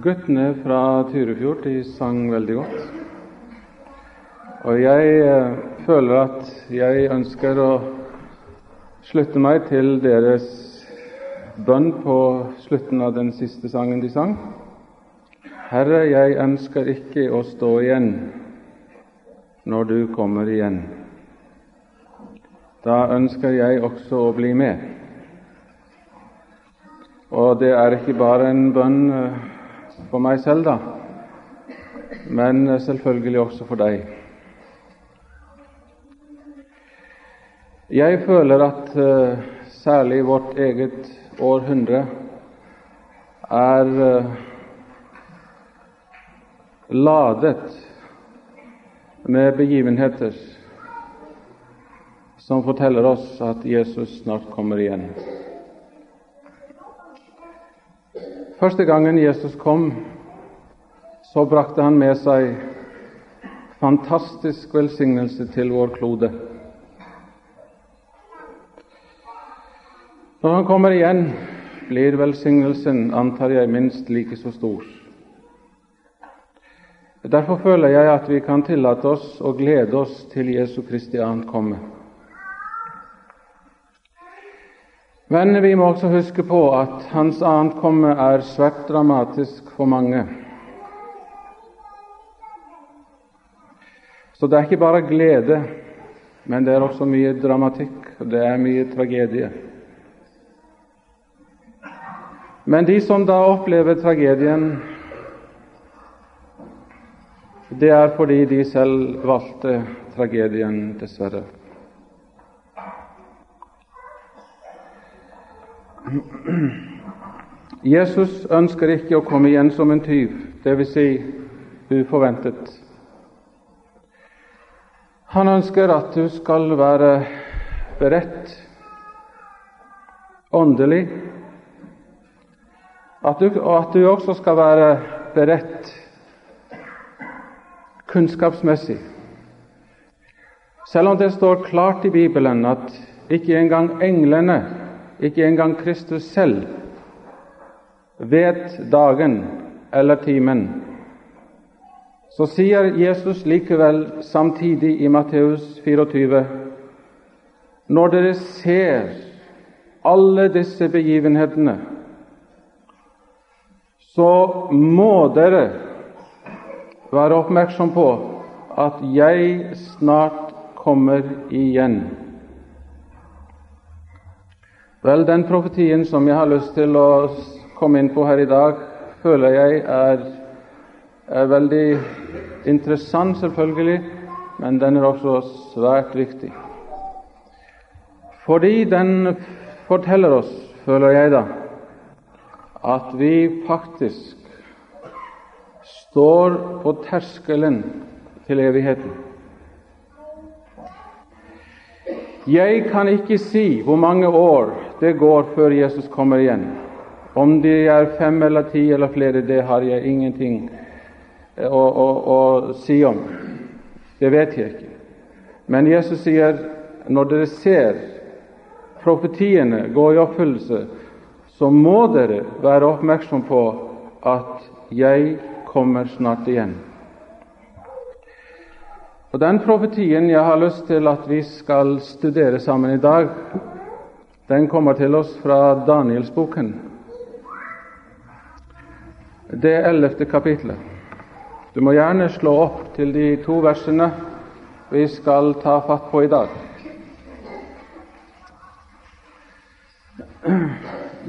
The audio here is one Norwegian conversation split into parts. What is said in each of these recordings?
Guttene fra Turefjord de sang veldig godt. Og jeg eh, føler at jeg ønsker å slutte meg til deres bønn på slutten av den siste sangen de sang. Herre, jeg ønsker ikke å stå igjen når du kommer igjen. Da ønsker jeg også å bli med. Og det er ikke bare en bønn eh, for meg selv, da, men selvfølgelig også for deg. Jeg føler at uh, særlig vårt eget århundre er uh, ladet med begivenheter som forteller oss at Jesus snart kommer igjen. Første gangen Jesus kom, så brakte han med seg fantastisk velsignelse til vår klode. Når han kommer igjen, blir velsignelsen, antar jeg, minst like så stor. Derfor føler jeg at vi kan tillate oss å glede oss til Jesu Kristi ankomme. Men vi må også huske på at hans ankomme er svært dramatisk for mange. Så det er ikke bare glede, men det er også mye dramatikk, og det er mye tragedie. Men de som da opplever tragedien, det er fordi de selv valgte tragedien, dessverre. Jesus ønsker ikke å komme igjen som en tyv, dvs. Si uforventet. Han ønsker at du skal være beredt åndelig, at du, og at du også skal være beredt kunnskapsmessig. Selv om det står klart i Bibelen at ikke engang englene ikke engang Kristus selv vet dagen eller timen. Så sier Jesus likevel samtidig i Matteus 24.: Når dere ser alle disse begivenhetene, så må dere være oppmerksom på at jeg snart kommer igjen. Vel, den profetien som jeg har lyst til å komme inn på her i dag, føler jeg er, er veldig interessant, selvfølgelig, men den er også svært viktig. Fordi den forteller oss, føler jeg da, at vi faktisk står på terskelen til evigheten. Jeg kan ikke si hvor mange år det går før Jesus kommer igjen. Om de er fem eller ti eller flere, det har jeg ingenting å, å, å si om. Det vet jeg ikke. Men Jesus sier når dere ser profetiene gå i oppfyllelse, så må dere være oppmerksom på at jeg kommer snart igjen. Og Den profetien jeg har lyst til at vi skal studere sammen i dag, den kommer til oss fra Danielsboken, det ellevte kapitlet. Du må gjerne slå opp til de to versene vi skal ta fatt på i dag.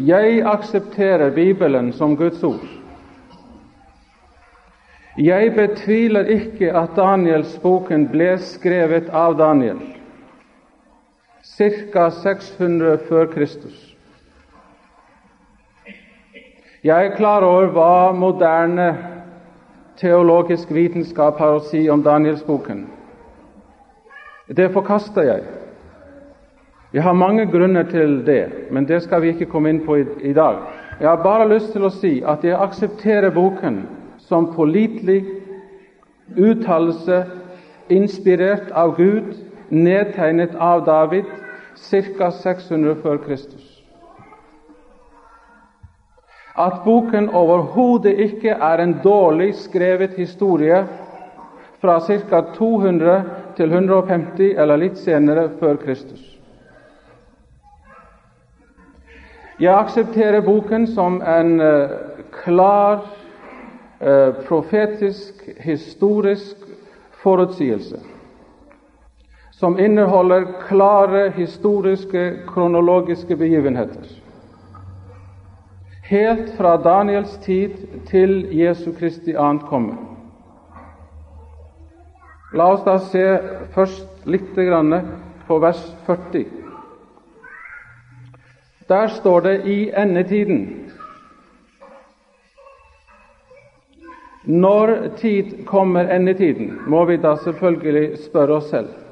Jeg aksepterer Bibelen som Guds ord. Jeg betviler ikke at Danielsboken ble skrevet av Daniel ca. 600 før Kristus. Jeg er klar over hva moderne teologisk vitenskap har å si om Danielsboken. Det forkaster jeg. Jeg har mange grunner til det, men det skal vi ikke komme inn på i, i dag. Jeg har bare lyst til å si at jeg aksepterer boken som pålitelig uttalelse inspirert av Gud, nedtegnet av David ca. 600 før Kristus. at boken overhodet ikke er en dårlig skrevet historie fra ca. 200 til 150 eller litt senere før Kristus. Jeg aksepterer boken som en uh, klar, uh, profetisk, historisk forutsigelse som inneholder klare historiske, kronologiske begivenheter. Helt fra Daniels tid til Jesu Kristi ankomme. La oss da se først litt på vers 40. Der står det 'i endetiden'. Når tid kommer endetiden, må vi da selvfølgelig spørre oss selv.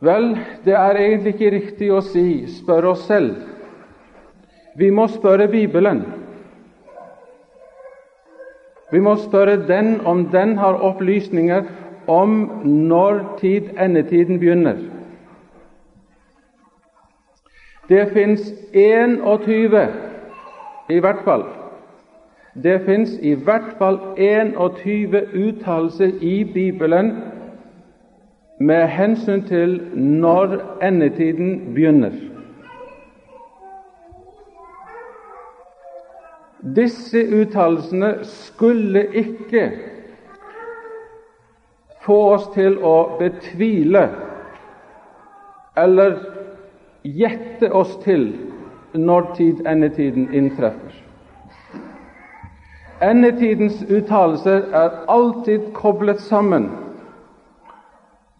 Vel, det er egentlig ikke riktig å si 'spør oss selv'. Vi må spørre Bibelen. Vi må spørre den om den har opplysninger om når tid endetiden begynner. Det fins 21, i hvert fall. Det fins i hvert fall 21 uttalelser i Bibelen med hensyn til når endetiden begynner. Disse uttalelsene skulle ikke få oss til å betvile eller gjette oss til når tid endetiden inntreffer. Endetidens uttalelser er alltid koblet sammen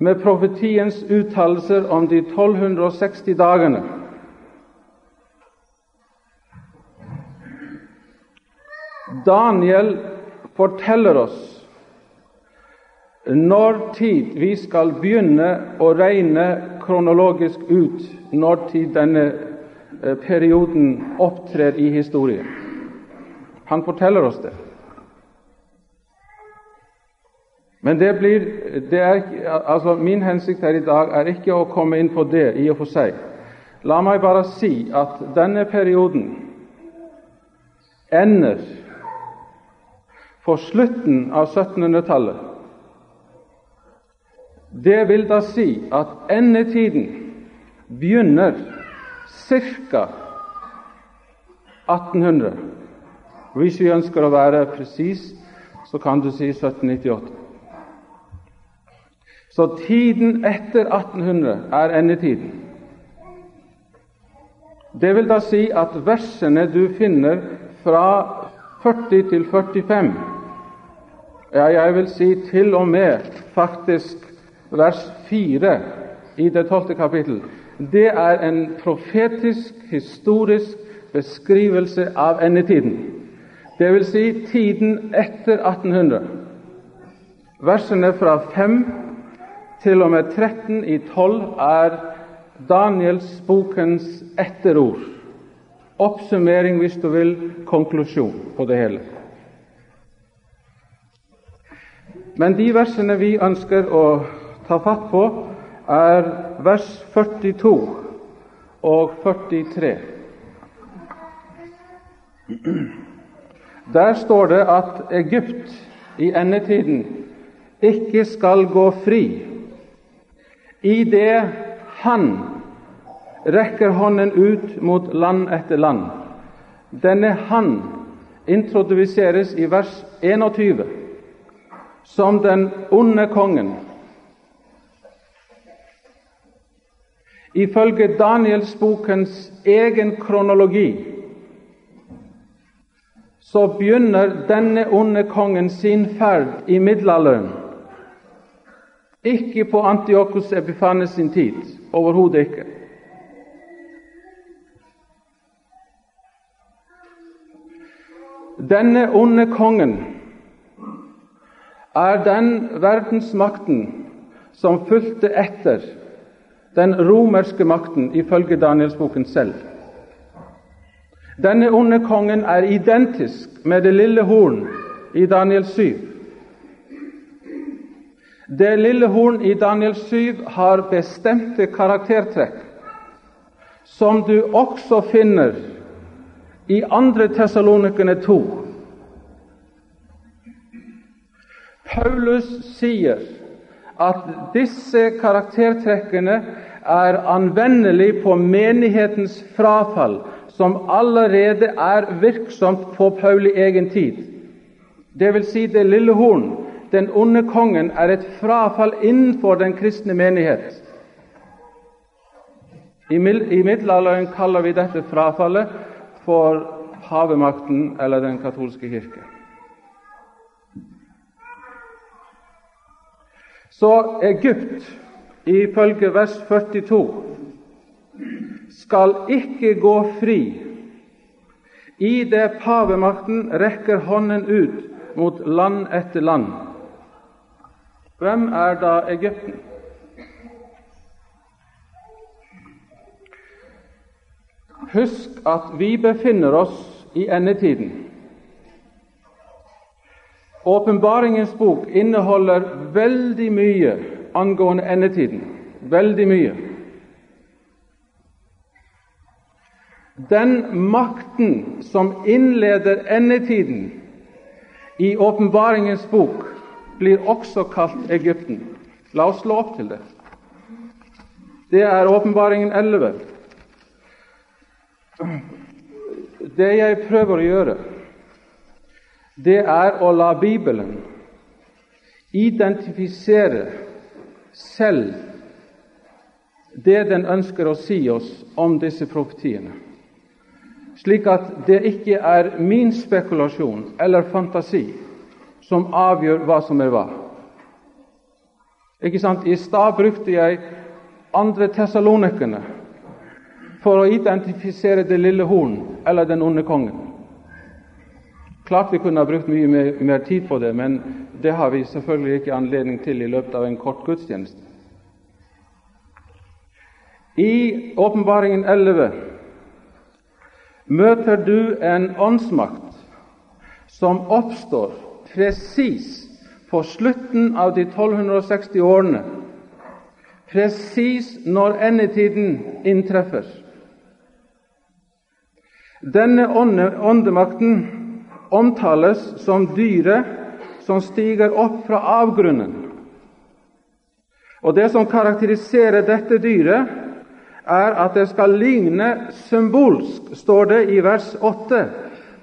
med profetiens uttalelser om de 1260 dagene. Daniel forteller oss når tid vi skal begynne å regne kronologisk ut når tid denne eh, perioden opptrer i historien. Han forteller oss det. Men det blir, det er, altså min hensikt her i dag er ikke å komme inn på det i og for seg. La meg bare si at denne perioden ender for slutten av 1700-tallet. Det vil da si at endetiden begynner ca. 1800. Hvis vi ønsker å være presis, så kan du si 1798. Så tiden etter 1800 er endetiden. Det vil da si at versene du finner fra 40 til 45, ja, jeg vil si til og med faktisk vers 4 i det tolvte kapittel, det er en profetisk, historisk beskrivelse av endetiden. Det vil si tiden etter 1800. Versene fra 5 til og med 13 i 12 er Daniels bokens etterord. Oppsummering, hvis du vil, konklusjon på det hele. Men de versene vi ønsker å ta fatt på, er vers 42 og 43. Der står det at Egypt i endetiden ikke skal gå fri Idet han rekker hånden ut mot land etter land. Denne han introduseres i vers 21 som den onde kongen. Ifølge Danielsbokens egen kronologi så begynner denne onde kongen sin ferd i middelalderen ikke på Antiochus Epifanes sin tid. Overhodet ikke. Denne onde kongen er den verdensmakten som fulgte etter den romerske makten, ifølge Danielsboken selv. Denne onde kongen er identisk med det lille horn i Daniel 7. Det lille horn i Daniel 7 har bestemte karaktertrekk som du også finner i 2. Tessalonikene 2. Paulus sier at disse karaktertrekkene er anvendelig på menighetens frafall, som allerede er virksomt på Pauli egen tid. Det vil si det lille horn, den onde kongen, er et frafall innenfor den kristne menighet. I middelalderen kaller vi dette frafallet for havemakten eller den katolske kirke. Så Egypt, ifølge vers 42, skal ikke gå fri i det pavemakten rekker hånden ut mot land etter land. Hvem er da Egypten? Husk at vi befinner oss i endetiden. Åpenbaringens bok inneholder veldig mye angående endetiden. Veldig mye. Den makten som innleder endetiden i Åpenbaringens bok, blir også kalt Egypten. La oss slå opp til det. Det er Åpenbaringen 11. Det jeg prøver å gjøre, det er å la Bibelen identifisere selv det den ønsker å si oss om disse profetiene, slik at det ikke er min spekulasjon eller fantasi som avgjør hva som er hva. Ikke sant? I stad brukte jeg andre tessalonikerne for å identifisere det lille horn eller den onde kongen. Klart vi kunne ha brukt mye mer, mer, tid på det, men det har vi selvfølgelig ikke anledning til i løpet av en kort gudstjeneste. I Åpenbaringen 11 møter du en åndsmakt som oppstår presis på slutten av de 1260 årene, presis når endetiden inntreffer. Denne åndemakten omtales som dyret som stiger opp fra avgrunnen. Og Det som karakteriserer dette dyret, er at det skal ligne symbolsk, står det i vers 8,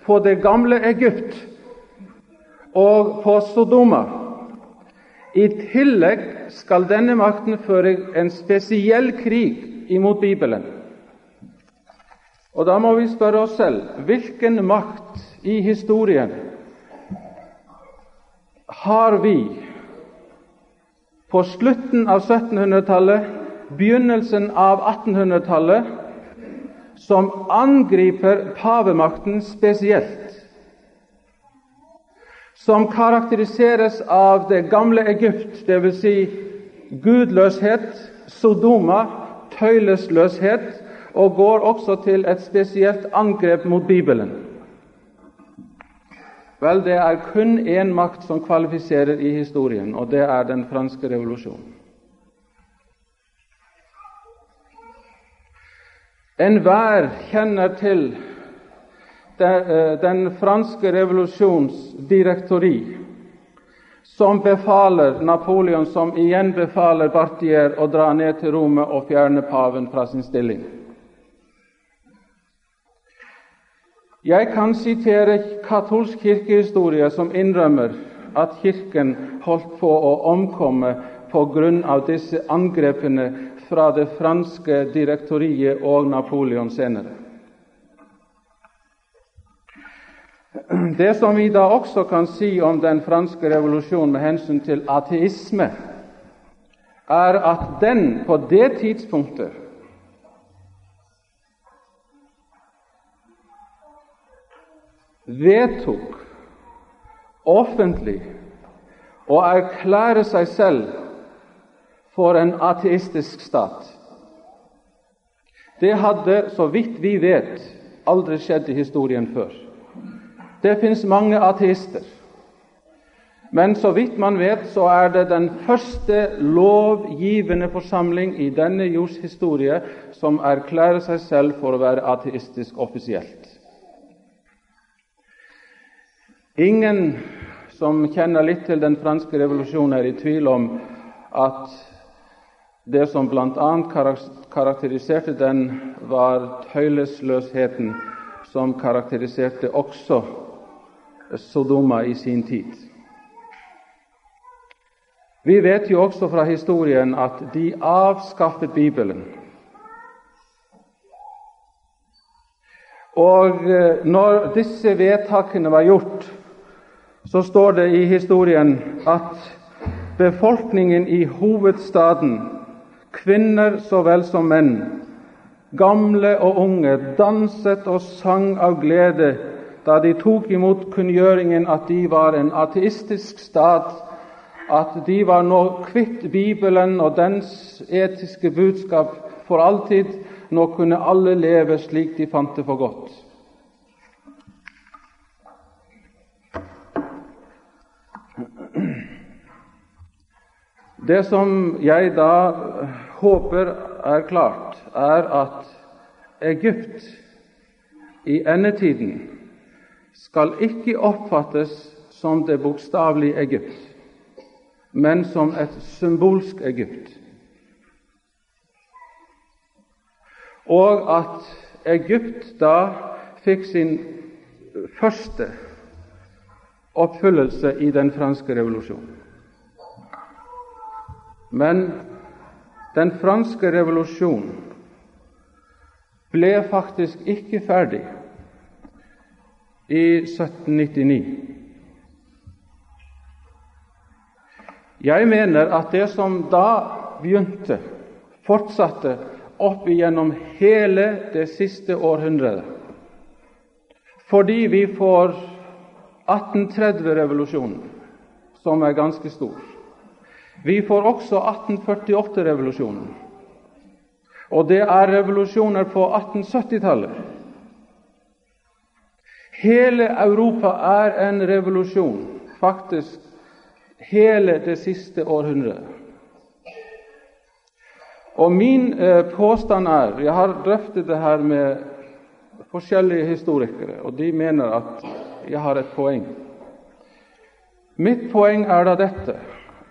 på det gamle Egypt og på Sodoma. I tillegg skal denne makten føre en spesiell krig imot Bibelen. Og Da må vi spørre oss selv hvilken makt i historien har vi på slutten av 1700-tallet, begynnelsen av 1800-tallet, som angriper pavemakten spesielt? Som karakteriseres av det gamle Egypt, dvs. Si gudløshet, Sodoma, tøylesløshet, og går også til et spesielt angrep mot Bibelen. Vel, det er kun én makt som kvalifiserer i historien, og det er den franske revolusjonen. Enhver kjenner til den franske revolusjons direktori, som befaler Napoleon, som igjen befaler Bartier å dra ned til Rome og fjerne paven fra sin stilling. Jeg kan sitere katolsk kirkehistorie som innrømmer at Kirken holdt på å omkomme av disse angrepene fra det franske direktoriet og Napoleon senere. Det som vi da også kan si om den franske revolusjonen med hensyn til ateisme, er at den på det tidspunktet vedtok offentlig å erklære seg selv for en ateistisk stat. Det hadde, så vidt vi vet, aldri skjedd i historien før. Det fins mange ateister. Men så vidt man vet, så er det den første lovgivende forsamling i denne jords historie som erklærer seg selv for å være ateistisk offisielt. Ingen som kjenner litt til den franske revolusjonen, er i tvil om at det som bl.a. karakteriserte den, var tøylesløsheten som karakteriserte også Sodoma i sin tid. Vi vet jo også fra historien at de avskaffet Bibelen. Og eh, når disse vedtakene var gjort, så står det i historien at befolkningen i hovedstaden, kvinner så vel som menn, gamle og unge, danset og sang av glede da de tok imot kunngjøringen at de var en ateistisk stat, at de var nå kvitt Bibelen og dens etiske budskap for alltid. Nå kunne alle leve slik de fant det for godt. Det som jeg da håper er klart, er at Egypt i endetiden skal ikke oppfattes som det bokstavelige Egypt, men som et symbolsk Egypt. Og at Egypt da fikk sin første oppfyllelse i den franske revolusjonen. Men den franske revolusjonen ble faktisk ikke ferdig i 1799. Jeg mener at det som da begynte, fortsatte opp igjennom hele det siste århundret. Fordi vi får 1830-revolusjonen, som er ganske stor. Vi får også 1848-revolusjonen. Og det er revolusjoner på 1870-tallet. Hele Europa er en revolusjon, faktisk hele det siste århundret. Og min eh, påstand er Jeg har drøftet det her med forskjellige historikere, og de mener at jeg har et poeng. Mitt poeng er da dette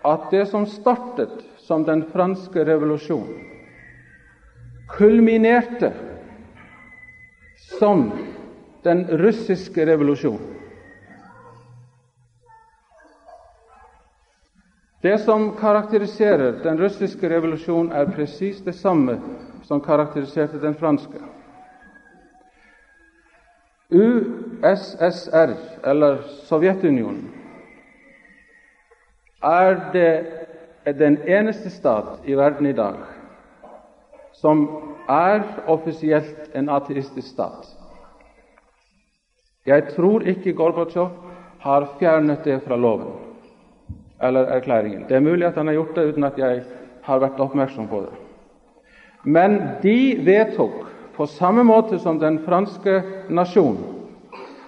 at det som startet som den franske revolusjonen, kulminerte som den russiske revolusjonen. Det som karakteriserer den russiske revolusjonen, er presis det samme som karakteriserte den franske. USSR, eller Sovjetunionen, er det den eneste stat i verden i dag som er offisielt en ateistisk stat. Jeg tror ikke Gorbatsjov har fjernet det fra loven eller erklæringen. Det er mulig at han har gjort det uten at jeg har vært oppmerksom på det. Men de vedtok, på samme måte som den franske nasjon,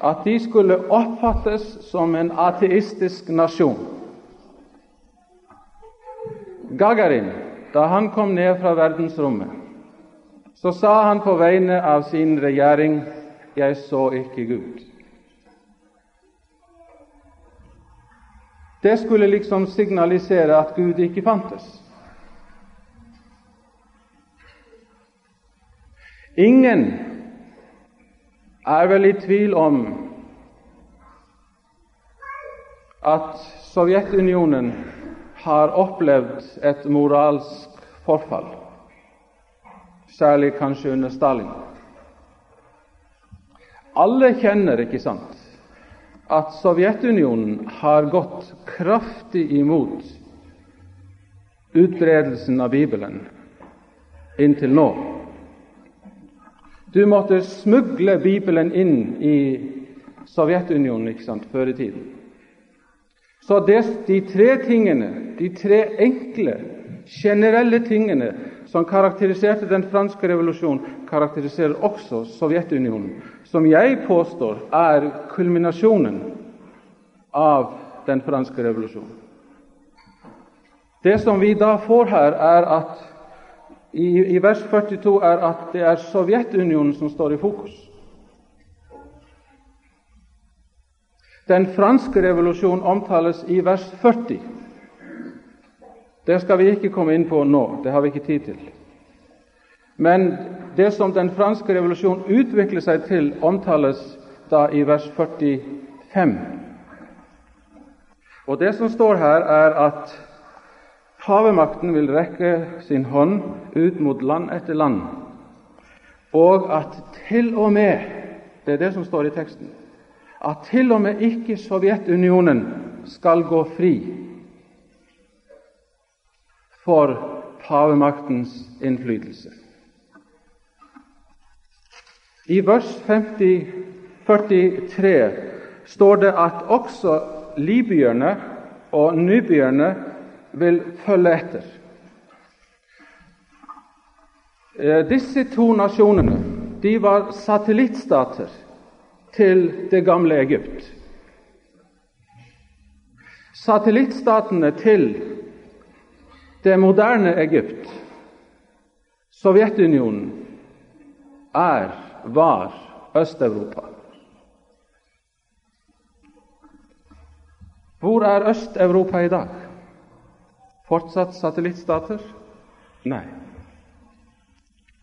at de skulle oppfattes som en ateistisk nasjon. Gagarin, da han kom ned fra verdensrommet, så sa han på vegne av sin regjering 'Jeg så ikke Gud'. Det skulle liksom signalisere at Gud ikke fantes. Ingen er vel i tvil om at Sovjetunionen har opplevd et moralsk forfall, særlig kanskje under Stalin. Alle kjenner, ikke sant, at Sovjetunionen har gått kraftig imot utbredelsen av Bibelen inntil nå. Du måtte smugle Bibelen inn i Sovjetunionen ikke sant, før i tiden. Så det, de tre tingene, de tre enkle, generelle tingene som karakteriserte den franske revolusjonen, karakteriserer også Sovjetunionen, som jeg påstår er kulminasjonen av den franske revolusjonen. Det som vi da får her, er at i, i vers 42 er at det er Sovjetunionen som står i fokus. Den franske revolusjonen omtales i vers 40. Det skal vi ikke komme inn på nå, det har vi ikke tid til. Men det som den franske revolusjonen utvikler seg til, omtales da i vers 45. Og Det som står her, er at pavemakten vil rekke sin hånd ut mot land etter land, og at til og med Det er det som står i teksten at til og med ikke Sovjetunionen skal gå fri for pavemaktens innflytelse. I vers 50, 43 står det at også libyerne og nybyerne vil følge etter. Eh, disse to nasjonene de var satellittstater til det gamle Egypt. Satellittstatene til det moderne Egypt, Sovjetunionen, er, var Øst-Europa. Hvor er Øst-Europa i dag? Fortsatt satellittstater? Nei.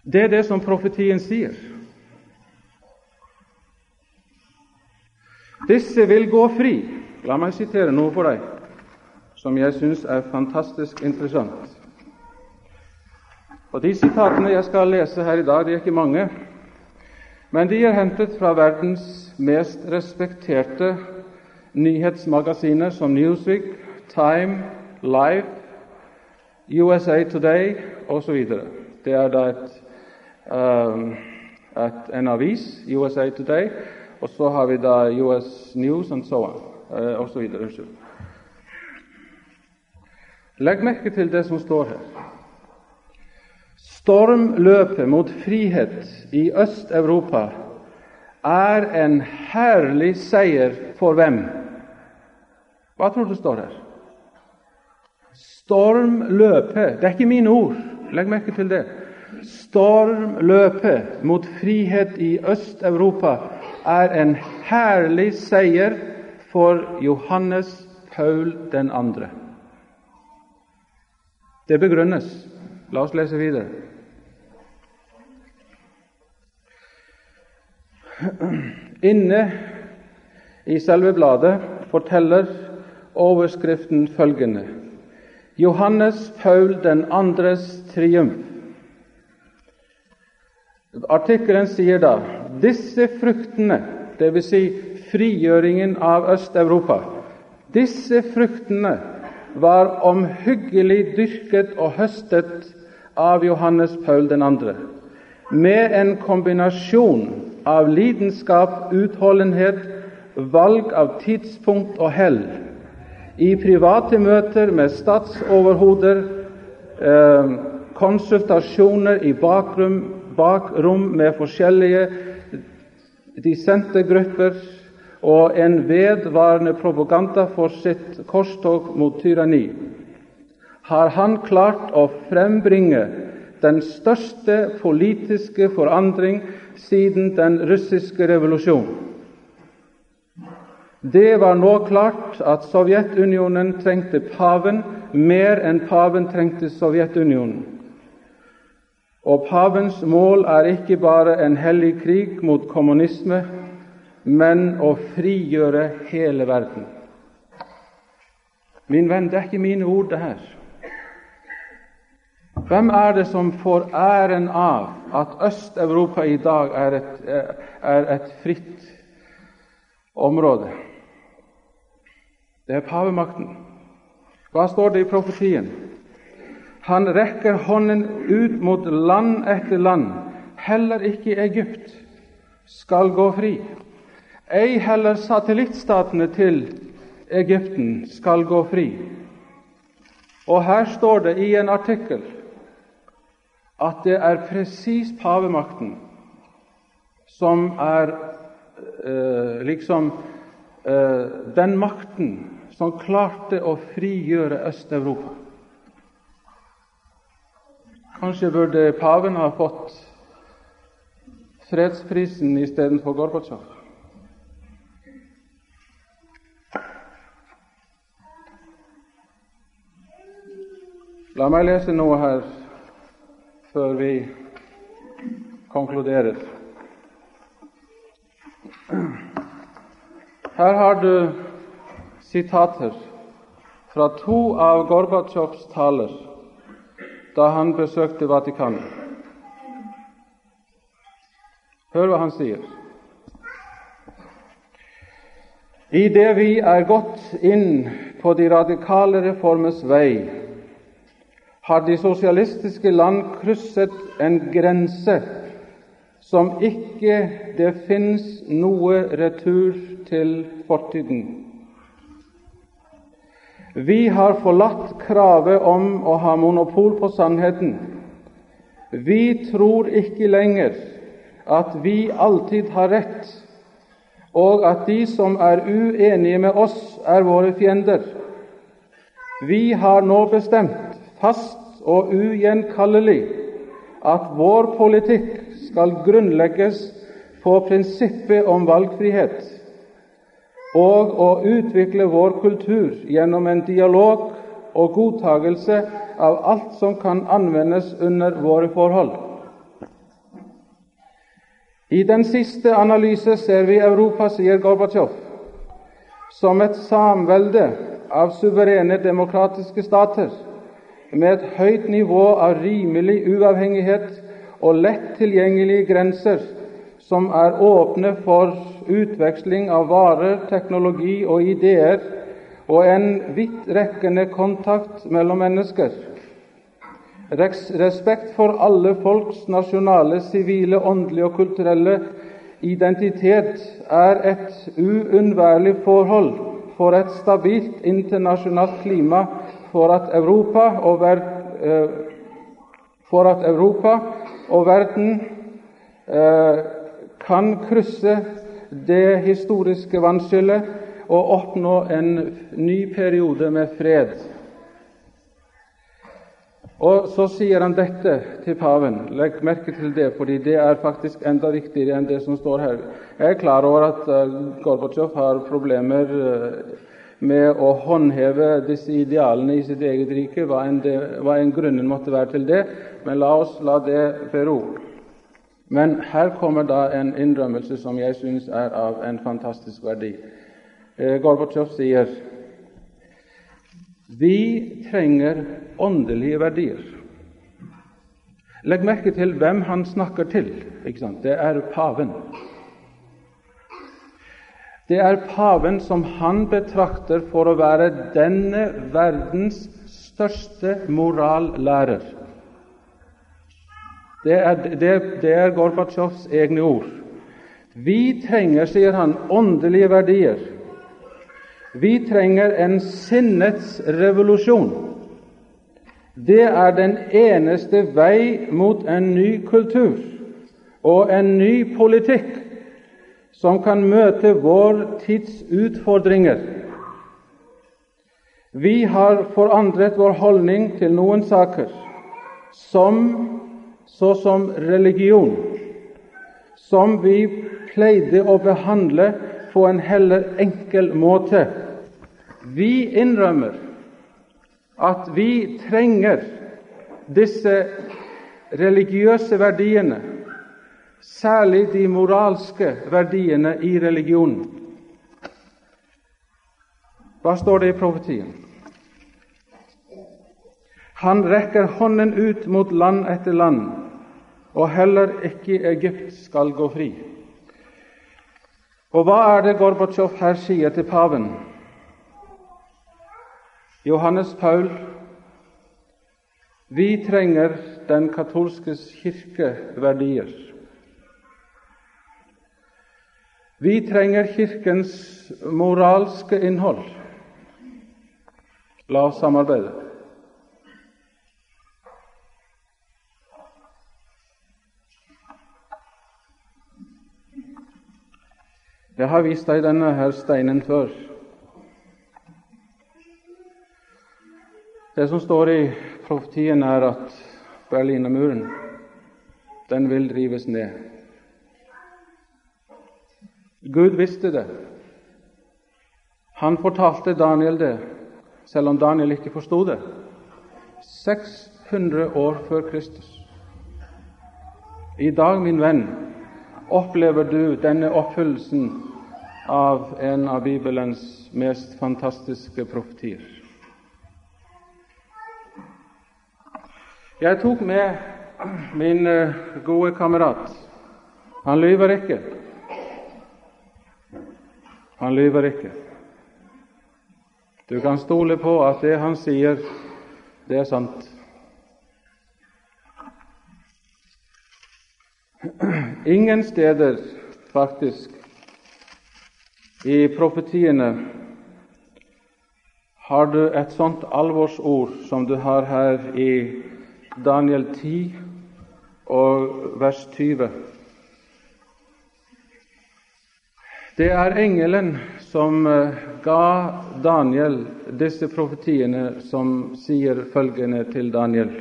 Det er det som profetien sier. Disse vil gå fri. La meg sitere noe for deg som jeg syns er fantastisk interessant. Og De sitatene jeg skal lese her i dag, de er ikke mange, men de er hentet fra verdens mest respekterte nyhetsmagasiner som Newsweek, Time, Life, USA Today osv. Det er da et, um, et, en avis, USA Today, og så har vi da US News and so on, uh, osv. Legg merke til det som står her. Stormløpet mot frihet i Øst-Europa er en herlig seier for hvem? Hva tror du står her? Stormløpet Det er ikke mine ord. Legg merke til det. Stormløpet mot frihet i Øst-Europa er en herlig seier for Johannes Paul 2. Det begrunnes. La oss lese videre. Inne i selve bladet forteller overskriften følgende Johannes Paul 2.s triumf. Artikkelen sier da disse fruktene, dvs. Si frigjøringen av Øst-Europa, disse fruktene var omhyggelig dyrket og høstet av Johannes Paul 2., med en kombinasjon av lidenskap, utholdenhet, valg av tidspunkt og hell, i private møter med statsoverhoder, eh, konsultasjoner i bakrom, bakrom med forskjellige dissente grupper og en vedvarende propaganda for sitt korstog mot tyranni, har han klart å frembringe den største politiske forandring siden den russiske revolusjonen. Det var nå klart at Sovjetunionen trengte paven mer enn paven trengte Sovjetunionen. Og pavens mål er ikke bare en hellig krig mot kommunisme, men å frigjøre hele verden. Min venn, det er ikke mine ord, det her. Hvem er det som får æren av at Øst-Europa i dag er et, er et fritt område? Det er pavemakten. Hva står det i profetien? Han rekker hånden ut mot land etter land. Heller ikke Egypt skal gå fri. Ei heller satellittstatene til Egypten skal gå fri. Og her står det i en artikkel at det er presis pavemakten som er eh, liksom eh, den makten som klarte å frigjøre Øst-Europa. Kanskje burde paven ha fått fredsprisen istedenfor Gorbatsjov. La meg lese noe her før vi konkluderer. Her har du sitater fra to av Gorbatsjovs taler da han besøkte Vatikanet. Hør hva han sier. Idet vi er gått inn på de radikale reformers vei, har de sosialistiske land krysset en grense som ikke det fins noe retur til fortiden. Vi har forlatt kravet om å ha monopol på sannheten. Vi tror ikke lenger at vi alltid har rett, og at de som er uenige med oss, er våre fiender. Vi har nå bestemt fast og ugjenkallelig at vår politikk skal grunnlegges på prinsippet om valgfrihet og å utvikle vår kultur gjennom en dialog og godtagelse av alt som kan anvendes under våre forhold. I den siste analyse ser vi Europa, sier Gorbatsjov, som et samvelde av suverene demokratiske stater med et høyt nivå av rimelig uavhengighet og lett tilgjengelige grenser som er åpne for utveksling av varer, teknologi og ideer og en vidtrekkende kontakt mellom mennesker. Respekt for alle folks nasjonale, sivile, åndelige og kulturelle identitet er et uunnværlig forhold for et stabilt internasjonalt klima for at Europa og, ver, eh, for at Europa og verden eh, kan krysse det historiske vannskillet og oppnå en ny periode med fred. Og Så sier han dette til paven. Legg merke til det, fordi det er faktisk enda viktigere enn det som står her. Jeg er klar over at uh, Gorbatsjov har problemer med å håndheve disse idealene i sitt eget rike, hva enn, det, hva enn grunnen måtte være til det. Men la oss la det bero. Men her kommer da en innrømmelse som jeg syns er av en fantastisk verdi. Eh, Gorbatsjov sier vi trenger åndelige verdier. Legg merke til hvem han snakker til. Det er paven. Det er paven som han betrakter for å være denne verdens største morallærer. Det er, det, det er Gorbatsjovs egne ord. Vi trenger, sier han, åndelige verdier. Vi trenger en sinnets revolusjon. Det er den eneste vei mot en ny kultur og en ny politikk som kan møte vår tids utfordringer. Vi har forandret vår holdning til noen saker, som såsom religion, som vi pleide å behandle på en heller enkel måte. Vi innrømmer at vi trenger disse religiøse verdiene særlig de moralske verdiene i religionen. Hva står det i profetien? Han rekker hånden ut mot land etter land, og heller ikke Egypt skal gå fri. Og hva er det Gorbatsjov her sier til paven? Johannes Paul, vi trenger den katolske kirke Vi trenger Kirkens moralske innhold. La oss samarbeide. Jeg har vist deg denne her steinen før. Det som står i profetien, er at Berlinermuren den vil drives ned. Gud visste det. Han fortalte Daniel det, selv om Daniel ikke forsto det. 600 år før Kristus. I dag, min venn, opplever du denne oppfyllelsen av en av Bibelens mest fantastiske profetier. Jeg tok med min eh, gode kamerat. Han lyver ikke. Han lyver ikke. Du kan stole på at det han sier, det er sant. Ingen steder, faktisk, i profetiene har du et sånt alvorsord som du har her i Daniel 10 og vers 20. Det er engelen som eh, ga Daniel disse profetiene, som sier følgende til Daniel.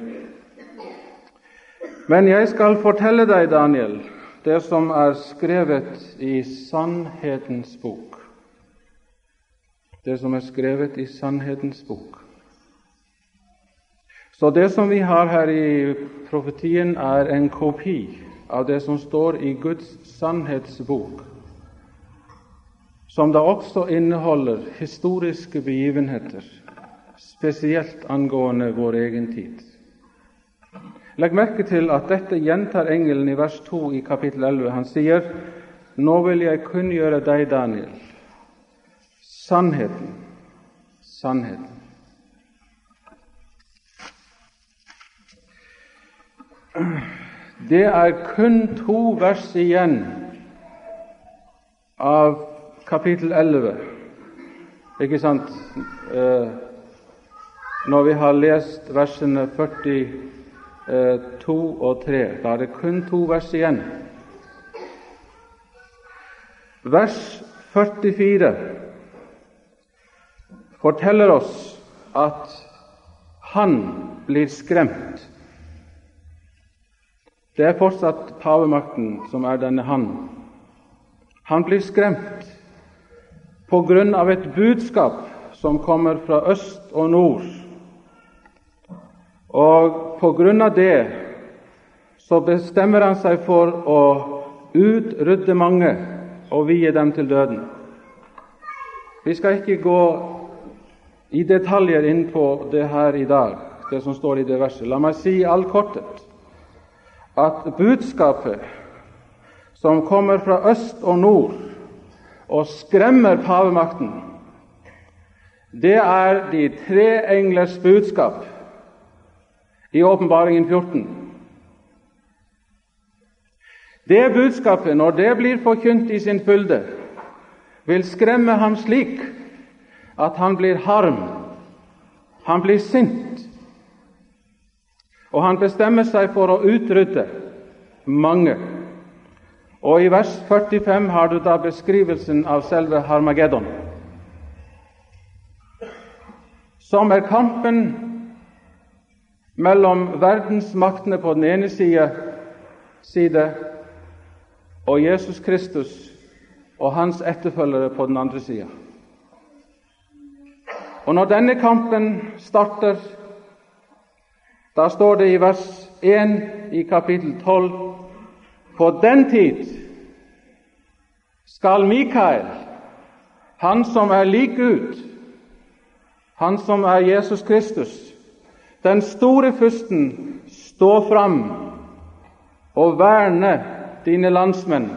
Men jeg skal fortelle deg, Daniel, det som er skrevet i sannhetens bok. Det som er skrevet i sannhetens bok. Så det som vi har her i profetien, er en kopi av det som står i Guds sannhetsbok, som da også inneholder historiske begivenheter, spesielt angående vår egen tid. Legg merke til at dette gjentar engelen i vers 2 i kapittel 11. Han sier, 'Nå vil jeg kunngjøre deg, Daniel, sannheten, sannheten.' Det er kun to vers igjen av kapittel 11, ikke sant, eh, når vi har lest versene 42 og 3. Da er det kun to vers igjen. Vers 44 forteller oss at han blir skremt det er fortsatt pavemakten som er denne han. Han blir skremt på grunn av et budskap som kommer fra øst og nord. Og på grunn av det så bestemmer han seg for å utrydde mange og vie dem til døden. Vi skal ikke gå i detaljer inn på det her i dag, det som står i det verset. La meg si i all korthet at budskapet som kommer fra øst og nord og skremmer pavemakten, det er de tre englers budskap i Åpenbaringen 14. Det budskapet, når det blir forkynt i sin fylde, vil skremme ham slik at han blir harm, han blir sint, og han bestemmer seg for å utrydde mange. Og I vers 45 har du da beskrivelsen av selve Harmageddon, som er kampen mellom verdensmaktene på den ene side, side og Jesus Kristus og hans etterfølgere på den andre sida. Og når denne kampen starter, da står det i vers 1 i kapittel 12 På den tid skal Mikael, han som er lik Gud, han som er Jesus Kristus, den store fyrsten, stå fram og verne dine landsmenn.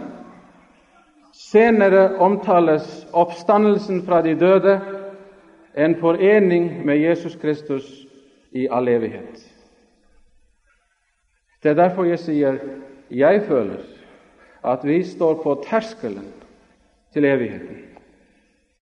Senere omtales oppstandelsen fra de døde, en forening med Jesus Kristus i all evighet. Det er derfor jeg sier jeg føler at vi står på terskelen til evigheten.